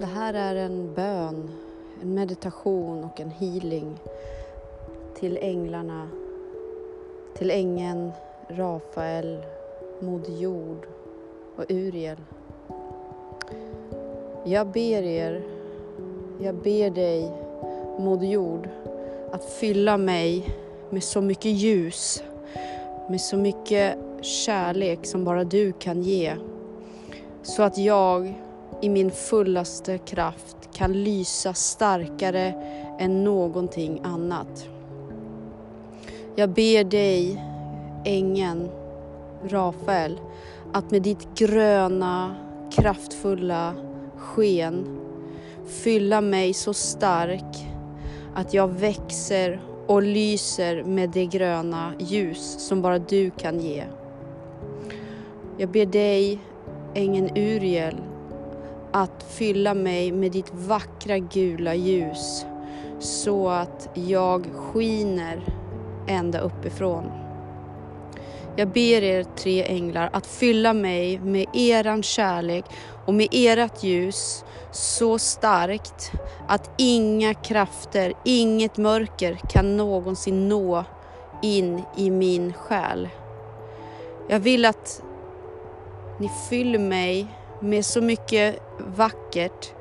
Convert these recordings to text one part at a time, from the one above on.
Det här är en bön, en meditation och en healing till änglarna, till ängeln Rafael, Moder Jord och Uriel. Jag ber er, jag ber dig Moder Jord att fylla mig med så mycket ljus, med så mycket kärlek som bara du kan ge. Så att jag i min fullaste kraft kan lysa starkare än någonting annat. Jag ber dig, ängeln Rafael, att med ditt gröna, kraftfulla sken fylla mig så stark att jag växer och lyser med det gröna ljus som bara du kan ge. Jag ber dig, ängeln Uriel, att fylla mig med ditt vackra gula ljus så att jag skiner ända uppifrån. Jag ber er tre änglar att fylla mig med eran kärlek och med ert ljus så starkt att inga krafter, inget mörker kan någonsin nå in i min själ. Jag vill att ni fyller mig med så mycket vackert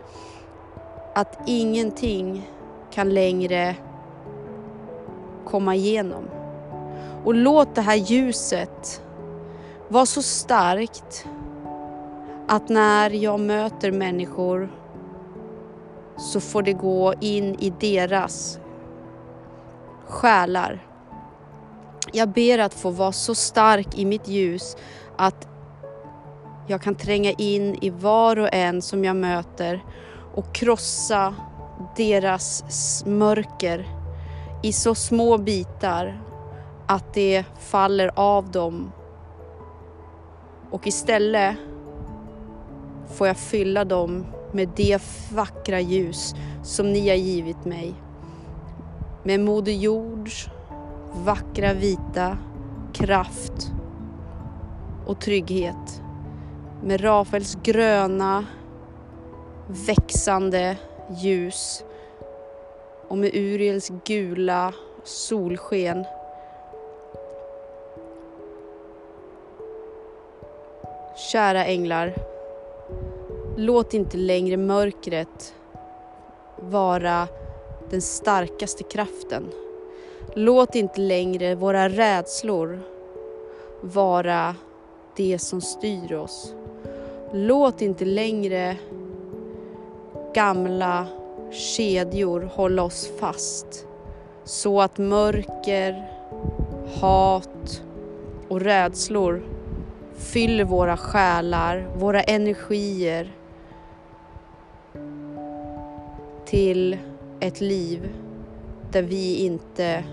att ingenting kan längre komma igenom. Och låt det här ljuset vara så starkt att när jag möter människor så får det gå in i deras själar. Jag ber att få vara så stark i mitt ljus att jag kan tränga in i var och en som jag möter och krossa deras mörker i så små bitar att det faller av dem. Och istället får jag fylla dem med det vackra ljus som ni har givit mig. Med Moder Jords vackra vita kraft och trygghet med Rafaels gröna växande ljus och med Uriels gula solsken. Kära änglar, låt inte längre mörkret vara den starkaste kraften. Låt inte längre våra rädslor vara det som styr oss. Låt inte längre gamla kedjor hålla oss fast så att mörker, hat och rädslor fyller våra själar, våra energier till ett liv där vi inte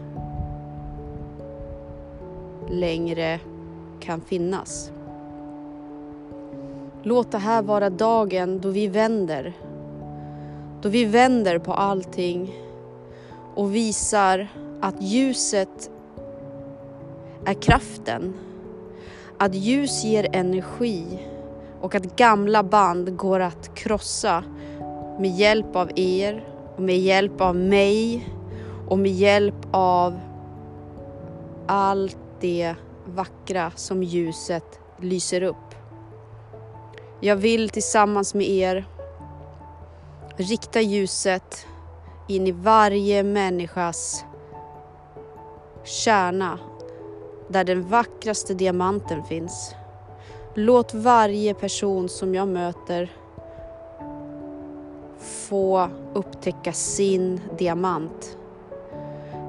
längre kan finnas. Låt det här vara dagen då vi vänder. Då vi vänder på allting och visar att ljuset är kraften. Att ljus ger energi och att gamla band går att krossa med hjälp av er och med hjälp av mig och med hjälp av allt det vackra som ljuset lyser upp. Jag vill tillsammans med er rikta ljuset in i varje människas kärna där den vackraste diamanten finns. Låt varje person som jag möter få upptäcka sin diamant.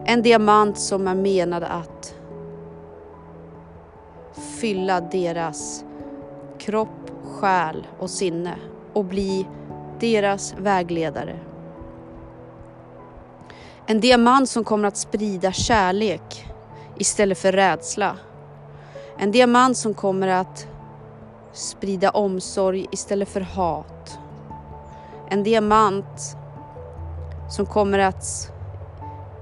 En diamant som är menad att fylla deras kropp, själ och sinne och bli deras vägledare. En diamant som kommer att sprida kärlek istället för rädsla. En diamant som kommer att sprida omsorg istället för hat. En diamant som kommer att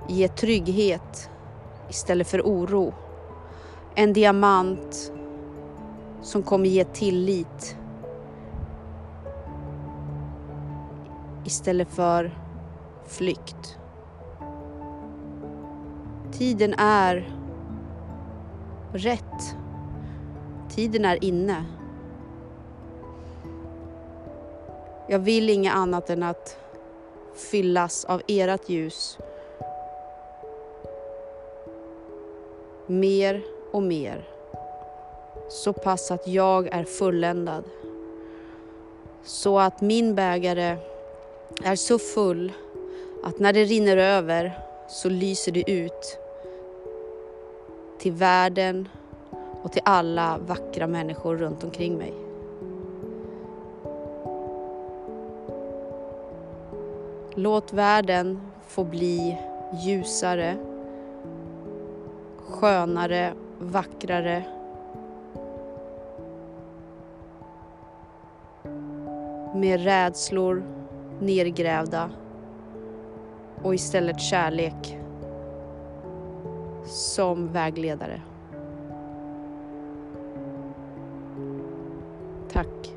ge trygghet istället för oro. En diamant som kommer ge tillit istället för flykt. Tiden är rätt. Tiden är inne. Jag vill inget annat än att fyllas av ert ljus. Mer och mer. Så pass att jag är fulländad. Så att min bägare är så full att när det rinner över så lyser det ut till världen och till alla vackra människor runt omkring mig. Låt världen få bli ljusare, skönare, vackrare. Med rädslor nergrävda och istället kärlek som vägledare. Tack.